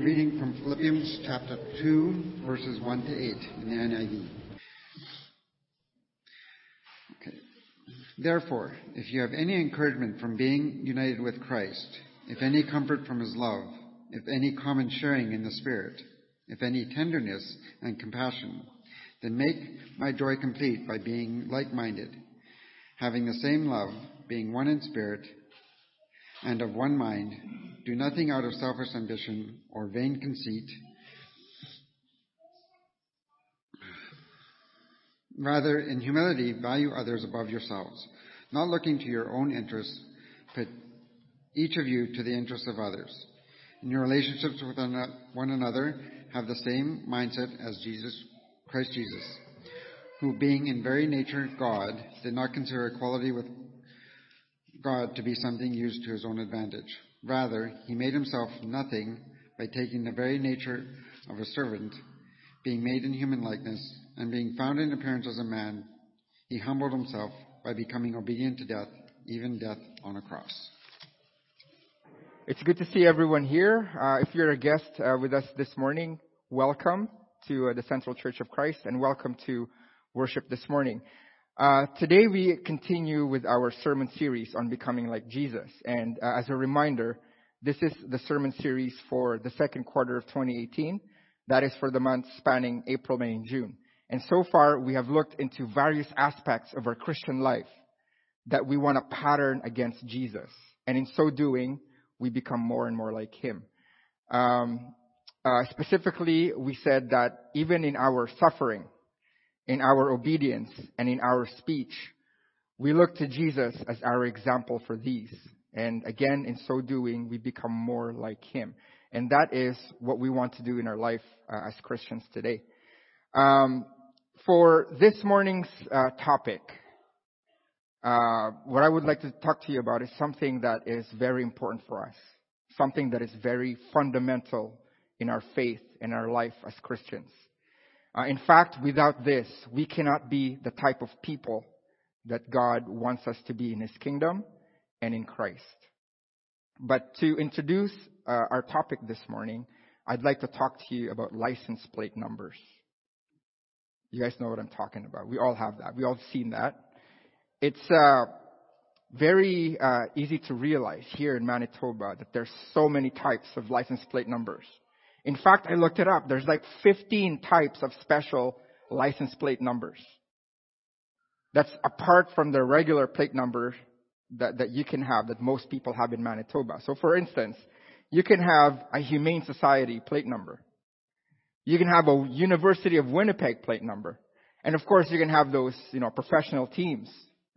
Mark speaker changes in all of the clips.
Speaker 1: Reading from Philippians chapter 2, verses 1 to 8 in the NIV. Okay. Therefore, if you have any encouragement from being united with Christ, if any comfort from his love, if any common sharing in the Spirit, if any tenderness and compassion, then make my joy complete by being like minded, having the same love, being one in spirit, and of one mind. Do nothing out of selfish ambition or vain conceit. Rather, in humility, value others above yourselves, not looking to your own interests, but each of you to the interests of others. In your relationships with one another, have the same mindset as Jesus, Christ Jesus, who being in very nature God, did not consider equality with God to be something used to his own advantage. Rather, he made himself nothing by taking the very nature of a servant, being made in human likeness, and being found in appearance as a man, he humbled himself by becoming obedient to death, even death on a cross.
Speaker 2: It's good to see everyone here. Uh, if you're a guest uh, with us this morning, welcome to uh, the Central Church of Christ and welcome to worship this morning. Uh, today we continue with our sermon series on becoming like Jesus. And uh, as a reminder, this is the sermon series for the second quarter of 2018. That is for the months spanning April, May, and June. And so far, we have looked into various aspects of our Christian life that we want to pattern against Jesus. And in so doing, we become more and more like Him. Um, uh, specifically, we said that even in our suffering, in our obedience and in our speech, we look to Jesus as our example for these. And again, in so doing, we become more like Him. And that is what we want to do in our life uh, as Christians today. Um, for this morning's uh, topic, uh, what I would like to talk to you about is something that is very important for us, something that is very fundamental in our faith and our life as Christians. Uh, in fact, without this, we cannot be the type of people that God wants us to be in His kingdom and in Christ. But to introduce uh, our topic this morning, I'd like to talk to you about license plate numbers. You guys know what I'm talking about. We all have that. We all seen that. It's uh, very uh, easy to realize here in Manitoba that there's so many types of license plate numbers. In fact, I looked it up. There's like 15 types of special license plate numbers. That's apart from the regular plate number that, that you can have, that most people have in Manitoba. So for instance, you can have a Humane Society plate number. You can have a University of Winnipeg plate number. And of course, you can have those, you know, professional teams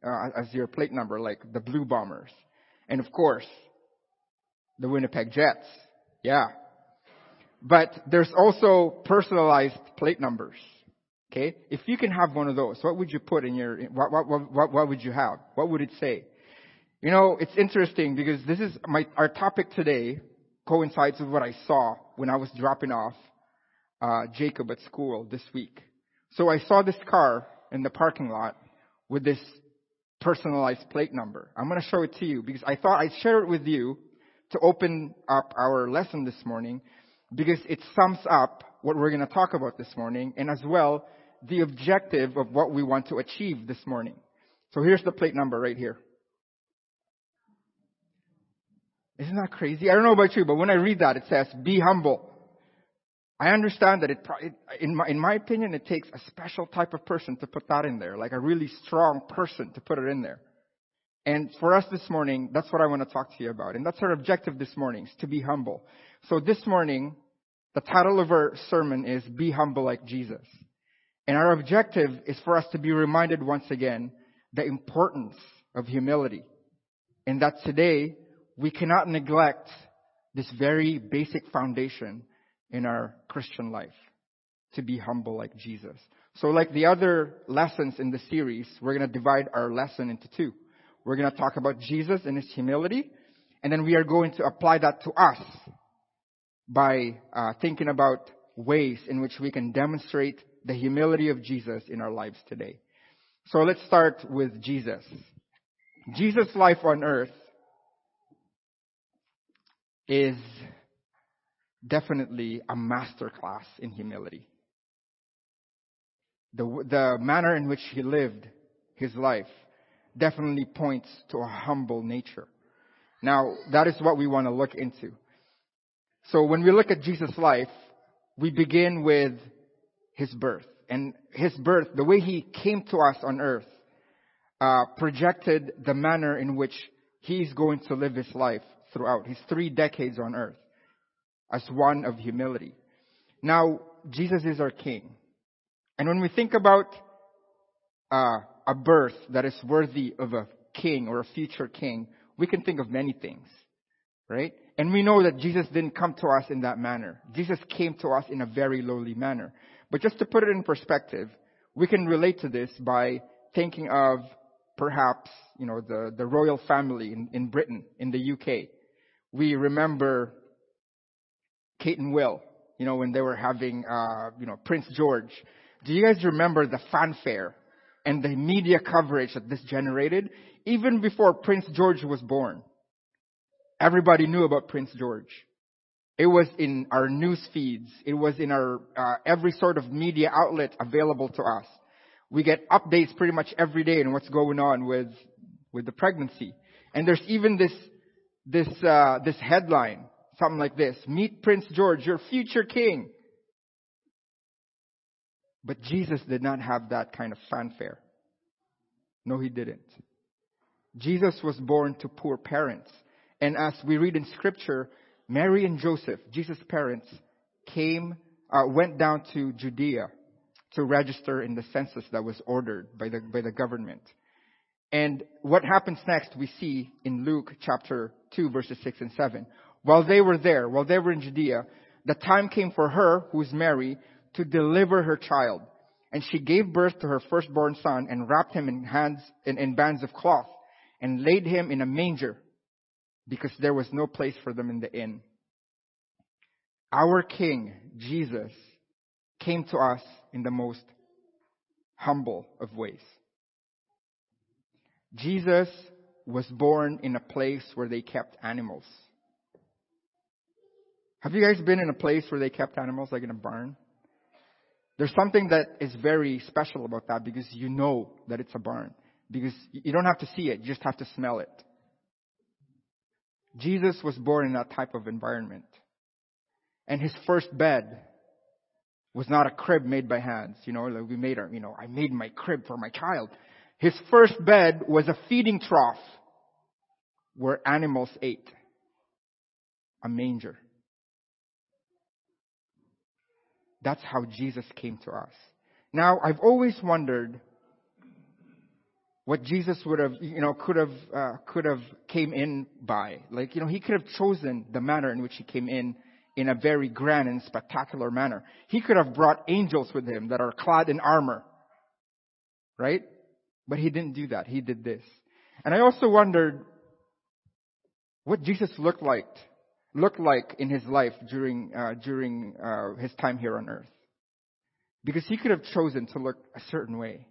Speaker 2: uh, as your plate number, like the Blue Bombers. And of course, the Winnipeg Jets. Yeah, but there's also personalized plate numbers. Okay? If you can have one of those, what would you put in your, what, what, what, what would you have? What would it say? You know, it's interesting because this is my, our topic today coincides with what I saw when I was dropping off, uh, Jacob at school this week. So I saw this car in the parking lot with this personalized plate number. I'm going to show it to you because I thought I'd share it with you to open up our lesson this morning because it sums up what we're going to talk about this morning and as well the objective of what we want to achieve this morning. So here's the plate number right here. Isn't that crazy? I don't know about you, but when I read that, it says, be humble. I understand that it, in my, in my opinion, it takes a special type of person to put that in there, like a really strong person to put it in there. And for us this morning, that's what I want to talk to you about. And that's our objective this morning, is to be humble. So this morning, the title of our sermon is Be Humble Like Jesus. And our objective is for us to be reminded once again the importance of humility. And that today we cannot neglect this very basic foundation in our Christian life. To be humble like Jesus. So like the other lessons in the series, we're going to divide our lesson into two. We're going to talk about Jesus and his humility, and then we are going to apply that to us by uh, thinking about ways in which we can demonstrate the humility of Jesus in our lives today. So let's start with Jesus. Jesus' life on earth is definitely a master class in humility. The, the manner in which he lived his life definitely points to a humble nature. Now, that is what we want to look into. So when we look at Jesus' life, we begin with his birth. And his birth, the way he came to us on earth, uh, projected the manner in which he's going to live his life throughout his three decades on earth as one of humility. Now, Jesus is our king. And when we think about uh, a birth that is worthy of a king or a future king, we can think of many things, right? And we know that Jesus didn't come to us in that manner. Jesus came to us in a very lowly manner. But just to put it in perspective, we can relate to this by thinking of perhaps, you know, the, the royal family in, in Britain, in the UK. We remember Kate and Will, you know, when they were having, uh, you know, Prince George. Do you guys remember the fanfare and the media coverage that this generated? Even before Prince George was born. Everybody knew about Prince George. It was in our news feeds. It was in our uh, every sort of media outlet available to us. We get updates pretty much every day on what's going on with with the pregnancy. And there's even this this uh, this headline, something like this: "Meet Prince George, your future king." But Jesus did not have that kind of fanfare. No, he didn't. Jesus was born to poor parents. And as we read in scripture, Mary and Joseph, Jesus' parents, came, uh, went down to Judea to register in the census that was ordered by the, by the government. And what happens next we see in Luke chapter 2 verses 6 and 7. While they were there, while they were in Judea, the time came for her, who is Mary, to deliver her child. And she gave birth to her firstborn son and wrapped him in hands, in, in bands of cloth and laid him in a manger because there was no place for them in the inn. Our King, Jesus, came to us in the most humble of ways. Jesus was born in a place where they kept animals. Have you guys been in a place where they kept animals, like in a barn? There's something that is very special about that because you know that it's a barn. Because you don't have to see it, you just have to smell it. Jesus was born in that type of environment. And his first bed was not a crib made by hands. You know, like we made our, you know, I made my crib for my child. His first bed was a feeding trough where animals ate. A manger. That's how Jesus came to us. Now, I've always wondered what Jesus would have, you know, could have, uh, could have came in by. Like, you know, he could have chosen the manner in which he came in in a very grand and spectacular manner. He could have brought angels with him that are clad in armor. Right? But he didn't do that. He did this. And I also wondered what Jesus looked like, looked like in his life during, uh, during, uh, his time here on earth. Because he could have chosen to look a certain way.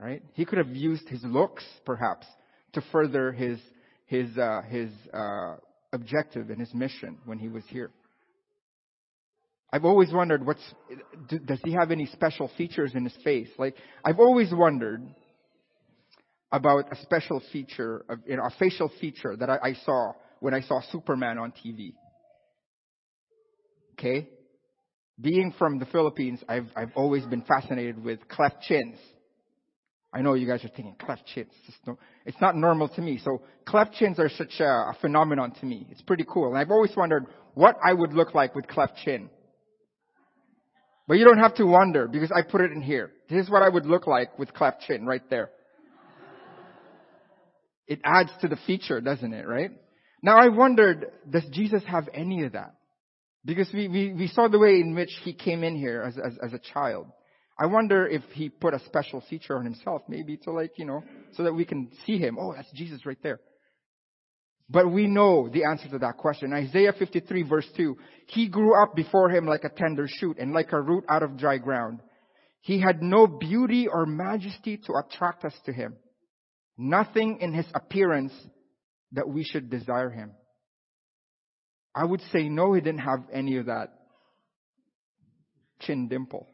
Speaker 2: Right? He could have used his looks, perhaps, to further his his uh, his uh, objective and his mission when he was here. I've always wondered what's does he have any special features in his face? Like I've always wondered about a special feature of you know a facial feature that I, I saw when I saw Superman on TV. Okay, being from the Philippines, I've I've always been fascinated with cleft chins. I know you guys are thinking cleft chins. It's, no, it's not normal to me. So cleft chins are such a, a phenomenon to me. It's pretty cool. And I've always wondered what I would look like with cleft chin. But you don't have to wonder because I put it in here. This is what I would look like with cleft chin right there. It adds to the feature, doesn't it, right? Now I wondered, does Jesus have any of that? Because we, we, we saw the way in which he came in here as, as, as a child. I wonder if he put a special feature on himself, maybe to like, you know, so that we can see him. Oh, that's Jesus right there. But we know the answer to that question. Isaiah 53 verse 2. He grew up before him like a tender shoot and like a root out of dry ground. He had no beauty or majesty to attract us to him. Nothing in his appearance that we should desire him. I would say no, he didn't have any of that chin dimple.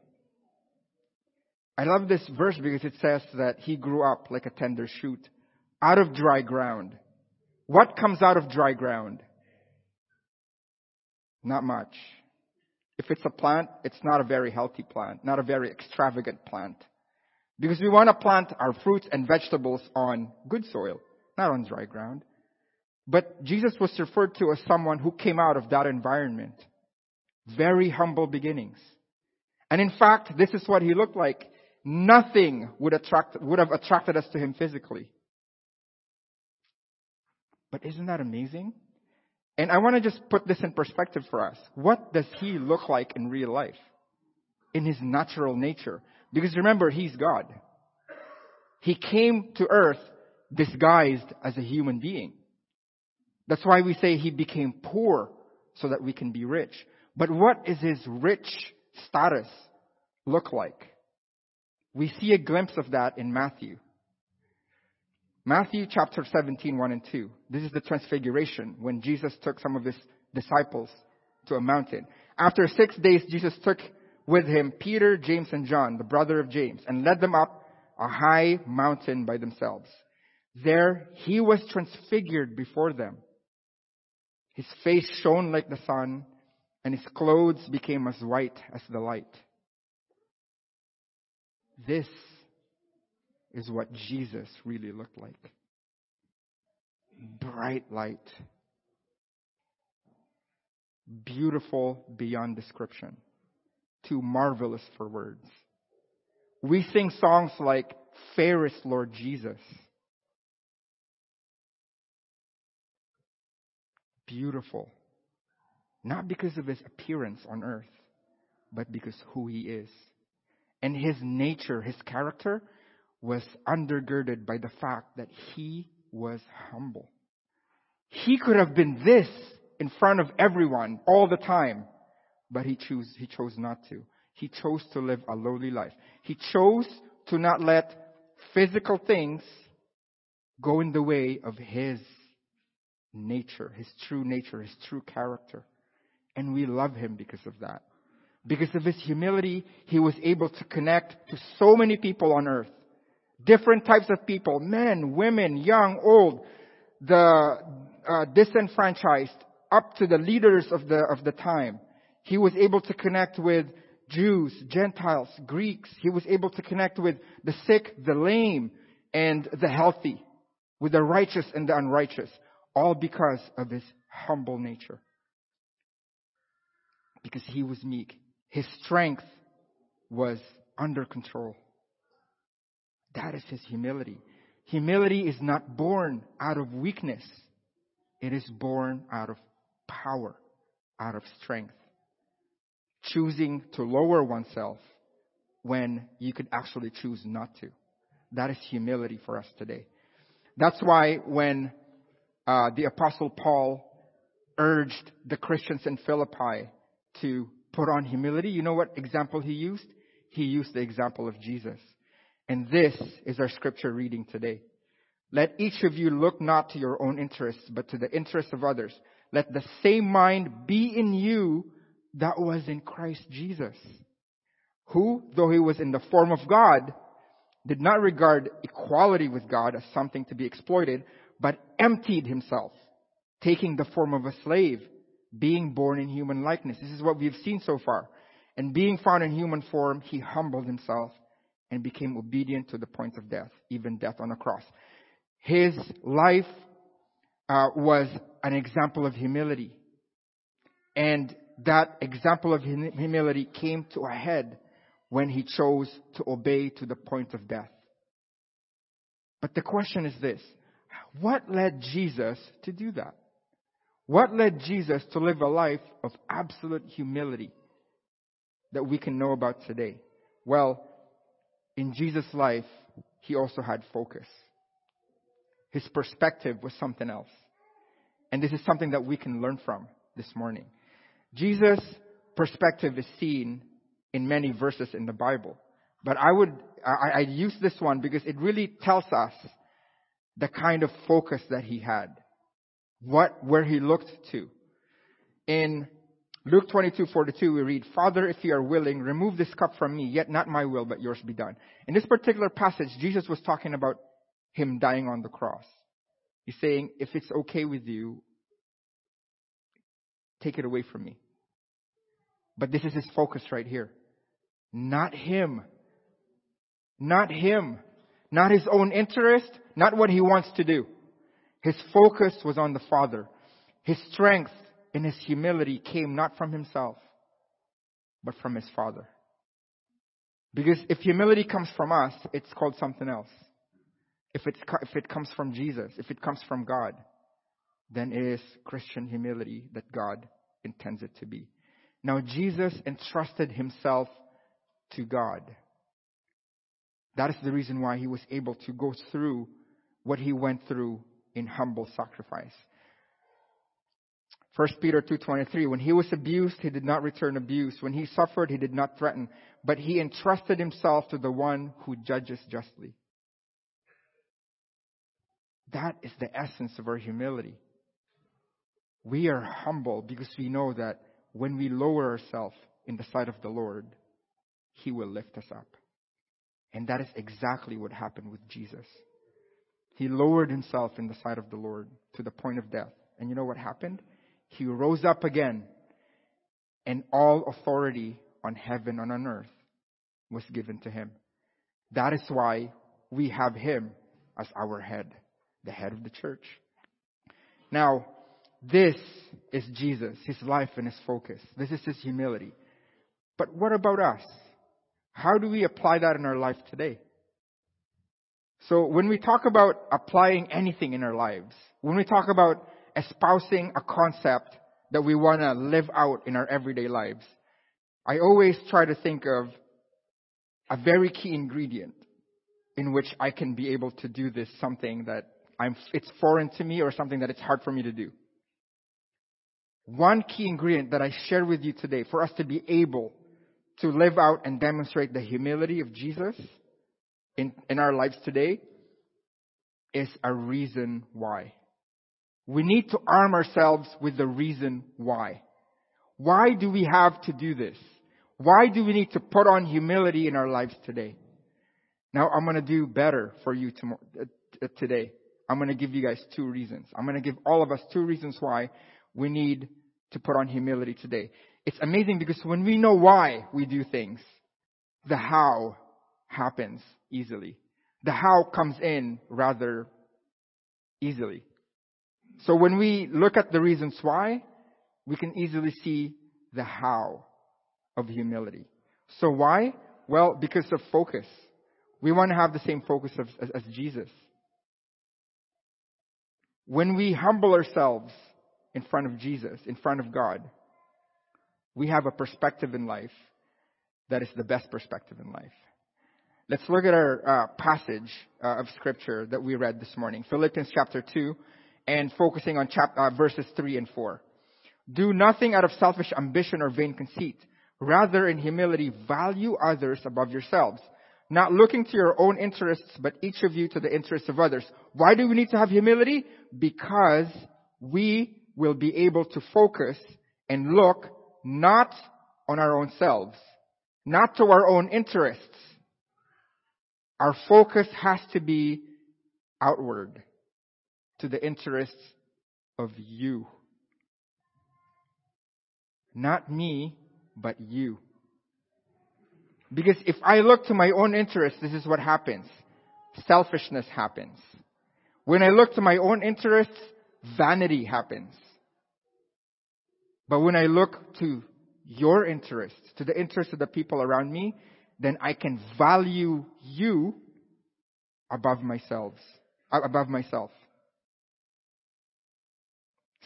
Speaker 2: I love this verse because it says that he grew up like a tender shoot out of dry ground. What comes out of dry ground? Not much. If it's a plant, it's not a very healthy plant, not a very extravagant plant. Because we want to plant our fruits and vegetables on good soil, not on dry ground. But Jesus was referred to as someone who came out of that environment. Very humble beginnings. And in fact, this is what he looked like. Nothing would attract, would have attracted us to him physically. But isn't that amazing? And I want to just put this in perspective for us. What does he look like in real life? In his natural nature? Because remember, he's God. He came to earth disguised as a human being. That's why we say he became poor so that we can be rich. But what is his rich status look like? We see a glimpse of that in Matthew. Matthew chapter 17, 1 and 2. This is the transfiguration when Jesus took some of his disciples to a mountain. After six days, Jesus took with him Peter, James, and John, the brother of James, and led them up a high mountain by themselves. There he was transfigured before them. His face shone like the sun, and his clothes became as white as the light. This is what Jesus really looked like. Bright light. Beautiful beyond description. Too marvelous for words. We sing songs like Fairest Lord Jesus. Beautiful. Not because of his appearance on earth, but because who he is. And his nature, his character, was undergirded by the fact that he was humble. He could have been this in front of everyone all the time, but he chose, he chose not to. He chose to live a lowly life. He chose to not let physical things go in the way of his nature, his true nature, his true character. And we love him because of that. Because of his humility, he was able to connect to so many people on earth. Different types of people, men, women, young, old, the uh, disenfranchised, up to the leaders of the, of the time. He was able to connect with Jews, Gentiles, Greeks. He was able to connect with the sick, the lame, and the healthy, with the righteous and the unrighteous, all because of his humble nature. Because he was meek. His strength was under control. That is his humility. Humility is not born out of weakness. It is born out of power, out of strength. Choosing to lower oneself when you could actually choose not to. That is humility for us today. That's why when uh, the apostle Paul urged the Christians in Philippi to put on humility, you know what example he used? He used the example of Jesus. And this is our scripture reading today. Let each of you look not to your own interests, but to the interests of others. Let the same mind be in you that was in Christ Jesus, who, though he was in the form of God, did not regard equality with God as something to be exploited, but emptied himself, taking the form of a slave, being born in human likeness. This is what we've seen so far. And being found in human form, he humbled himself and became obedient to the point of death, even death on a cross. His life uh, was an example of humility. And that example of humility came to a head when he chose to obey to the point of death. But the question is this what led Jesus to do that? What led Jesus to live a life of absolute humility that we can know about today? Well, in Jesus' life, he also had focus. His perspective was something else. And this is something that we can learn from this morning. Jesus' perspective is seen in many verses in the Bible. But I would, I, I use this one because it really tells us the kind of focus that he had. What, where he looked to. In Luke 22:42 we read, "Father, if you are willing, remove this cup from me, yet not my will, but yours be done." In this particular passage, Jesus was talking about him dying on the cross. He's saying, "If it's okay with you, take it away from me." But this is his focus right here. Not him. Not him. Not his own interest, not what he wants to do. His focus was on the Father. His strength and his humility came not from himself, but from his Father. Because if humility comes from us, it's called something else. If, it's, if it comes from Jesus, if it comes from God, then it is Christian humility that God intends it to be. Now, Jesus entrusted himself to God. That is the reason why he was able to go through what he went through in humble sacrifice. 1 Peter 2:23 When he was abused he did not return abuse. When he suffered he did not threaten but he entrusted himself to the one who judges justly. That is the essence of our humility. We are humble because we know that when we lower ourselves in the sight of the Lord he will lift us up. And that is exactly what happened with Jesus he lowered himself in the sight of the Lord to the point of death. And you know what happened? He rose up again, and all authority on heaven and on earth was given to him. That is why we have him as our head, the head of the church. Now, this is Jesus, his life and his focus. This is his humility. But what about us? How do we apply that in our life today? So when we talk about applying anything in our lives, when we talk about espousing a concept that we want to live out in our everyday lives, I always try to think of a very key ingredient in which I can be able to do this something that I'm, it's foreign to me or something that it's hard for me to do. One key ingredient that I share with you today for us to be able to live out and demonstrate the humility of Jesus in, in our lives today is a reason why. We need to arm ourselves with the reason why. Why do we have to do this? Why do we need to put on humility in our lives today? Now I'm going to do better for you tomorrow, uh, today. I'm going to give you guys two reasons. I'm going to give all of us two reasons why we need to put on humility today. It's amazing because when we know why we do things, the how happens easily. The how comes in rather easily. So when we look at the reasons why, we can easily see the how of humility. So why? Well, because of focus. We want to have the same focus as, as, as Jesus. When we humble ourselves in front of Jesus, in front of God, we have a perspective in life that is the best perspective in life. Let's look at our uh, passage uh, of scripture that we read this morning, Philippians chapter 2, and focusing on chap- uh, verses 3 and 4. Do nothing out of selfish ambition or vain conceit. Rather, in humility, value others above yourselves, not looking to your own interests, but each of you to the interests of others. Why do we need to have humility? Because we will be able to focus and look not on our own selves, not to our own interests, our focus has to be outward to the interests of you. Not me, but you. Because if I look to my own interests, this is what happens. Selfishness happens. When I look to my own interests, vanity happens. But when I look to your interests, to the interests of the people around me, then I can value you above myself, above myself.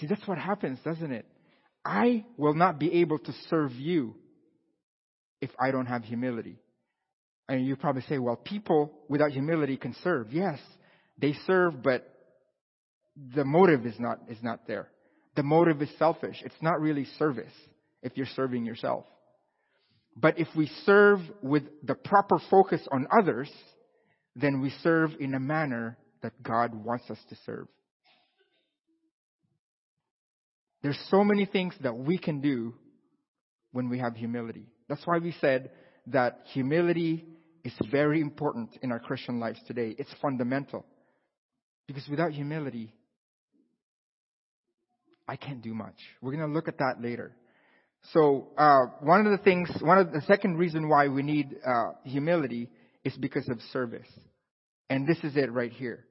Speaker 2: See, that's what happens, doesn't it? I will not be able to serve you if I don't have humility. And you probably say, well, people without humility can serve. Yes, they serve, but the motive is not, is not there. The motive is selfish. It's not really service if you're serving yourself. But if we serve with the proper focus on others, then we serve in a manner that God wants us to serve. There's so many things that we can do when we have humility. That's why we said that humility is very important in our Christian lives today. It's fundamental. Because without humility, I can't do much. We're going to look at that later. So, uh, one of the things, one of the second reason why we need uh, humility is because of service. And this is it right here.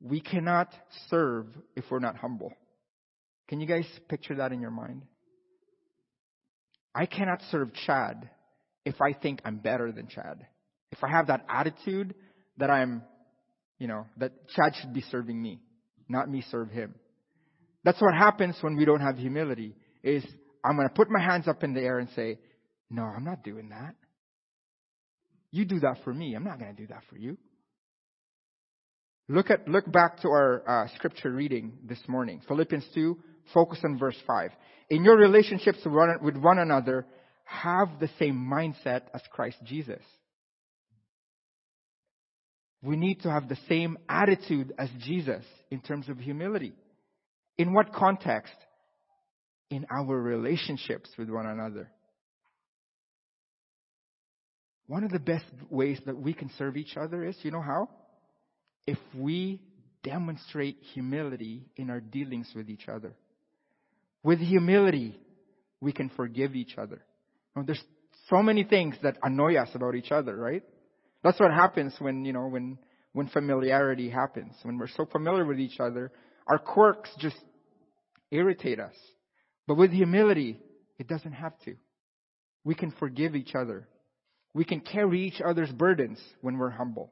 Speaker 2: We cannot serve if we're not humble. Can you guys picture that in your mind? I cannot serve Chad if I think I'm better than Chad. If I have that attitude that I'm, you know, that Chad should be serving me, not me serve him. That's what happens when we don't have humility is I'm going to put my hands up in the air and say, no, I'm not doing that. You do that for me. I'm not going to do that for you. Look at, look back to our uh, scripture reading this morning. Philippians 2, focus on verse 5. In your relationships with one another, have the same mindset as Christ Jesus. We need to have the same attitude as Jesus in terms of humility. In what context? In our relationships with one another. One of the best ways that we can serve each other is, you know how? if we demonstrate humility in our dealings with each other. With humility, we can forgive each other. Now, there's so many things that annoy us about each other, right? That's what happens when, you know, when, when familiarity happens. When we're so familiar with each other, our quirks just irritate us. But with humility, it doesn't have to. We can forgive each other. We can carry each other's burdens when we're humble.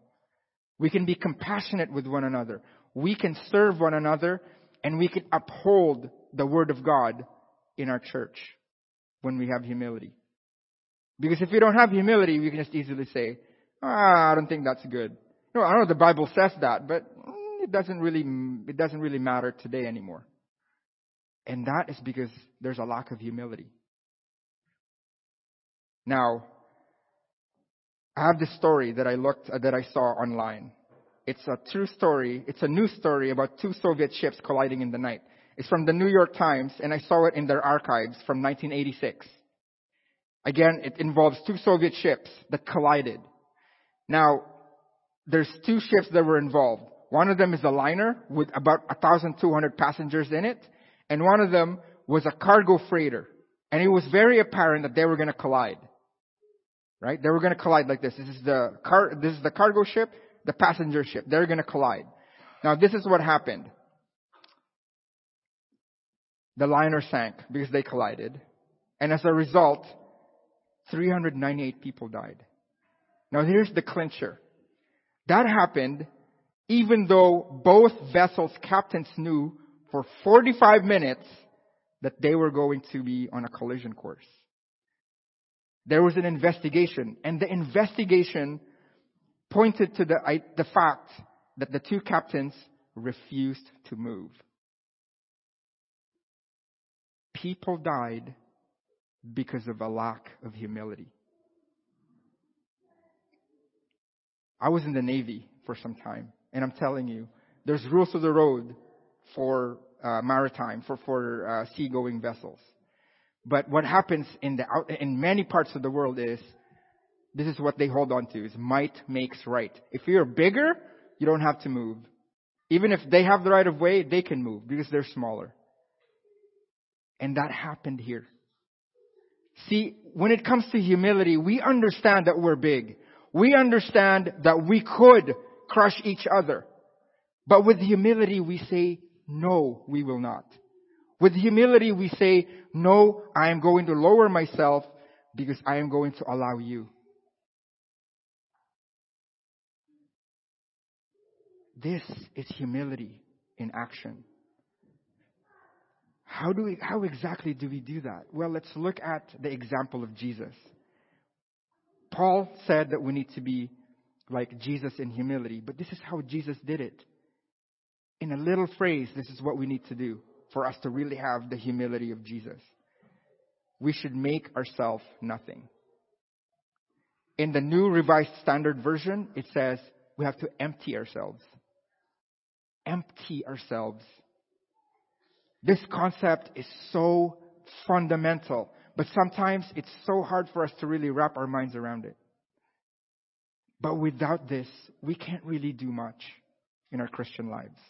Speaker 2: We can be compassionate with one another. We can serve one another and we can uphold the word of God in our church when we have humility. Because if we don't have humility, we can just easily say, ah, I don't think that's good. No, I don't know the Bible says that, but it doesn't really, it doesn't really matter today anymore. And that is because there's a lack of humility. Now, I have this story that I looked, uh, that I saw online. It's a true story. It's a news story about two Soviet ships colliding in the night. It's from the New York Times, and I saw it in their archives from 1986. Again, it involves two Soviet ships that collided. Now, there's two ships that were involved. One of them is a liner with about 1,200 passengers in it, and one of them was a cargo freighter. And it was very apparent that they were going to collide. Right? They were going to collide like this. This is the car, this is the cargo ship, the passenger ship. They're going to collide. Now this is what happened. The liner sank because they collided. And as a result, 398 people died. Now here's the clincher. That happened even though both vessels' captains knew for 45 minutes that they were going to be on a collision course there was an investigation, and the investigation pointed to the, the fact that the two captains refused to move. People died because of a lack of humility. I was in the Navy for some time, and I'm telling you, there's rules of the road for uh, maritime, for, for uh, seagoing vessels. But what happens in the in many parts of the world is this is what they hold on to is might makes right. If you're bigger, you don't have to move. Even if they have the right of way, they can move because they're smaller. And that happened here. See, when it comes to humility, we understand that we're big. We understand that we could crush each other. But with humility, we say, no, we will not. With humility, we say, no, I am going to lower myself because I am going to allow you. This is humility in action. How do we, how exactly do we do that? Well, let's look at the example of Jesus. Paul said that we need to be like Jesus in humility, but this is how Jesus did it. In a little phrase, this is what we need to do for us to really have the humility of Jesus. We should make ourselves nothing. In the New Revised Standard Version, it says we have to empty ourselves. Empty ourselves. This concept is so fundamental, but sometimes it's so hard for us to really wrap our minds around it. But without this, we can't really do much in our Christian lives.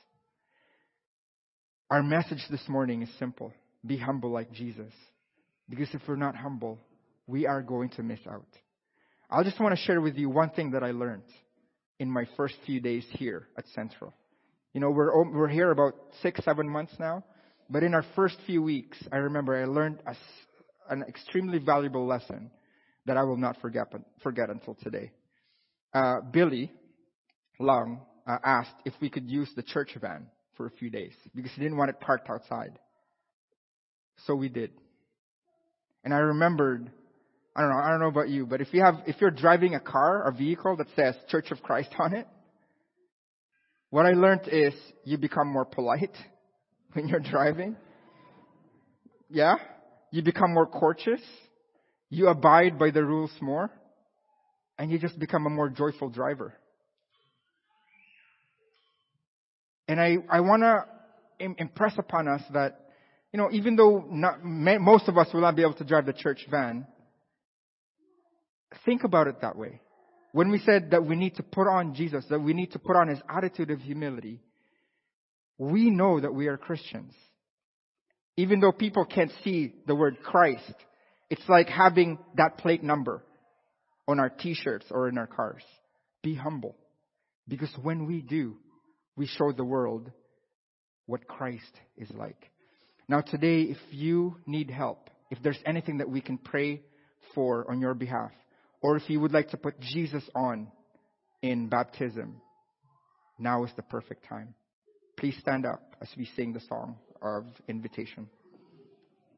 Speaker 2: Our message this morning is simple. Be humble like Jesus. Because if we're not humble, we are going to miss out. I just want to share with you one thing that I learned in my first few days here at Central. You know, we're, we're here about six, seven months now. But in our first few weeks, I remember I learned a, an extremely valuable lesson that I will not forget, forget until today. Uh, Billy Long uh, asked if we could use the church van for a few days because he didn't want it parked outside. So we did. And I remembered, I don't know, I don't know about you, but if you have, if you're driving a car or vehicle that says Church of Christ on it, what I learned is you become more polite when you're driving. Yeah? You become more courteous. You abide by the rules more. And you just become a more joyful driver. And I, I want to impress upon us that, you know, even though not, most of us will not be able to drive the church van, think about it that way. When we said that we need to put on Jesus, that we need to put on his attitude of humility, we know that we are Christians. Even though people can't see the word Christ, it's like having that plate number on our t-shirts or in our cars. Be humble. Because when we do, we show the world what Christ is like. Now today, if you need help, if there's anything that we can pray for on your behalf, or if you would like to put Jesus on in baptism, now is the perfect time. Please stand up as we sing the song of invitation.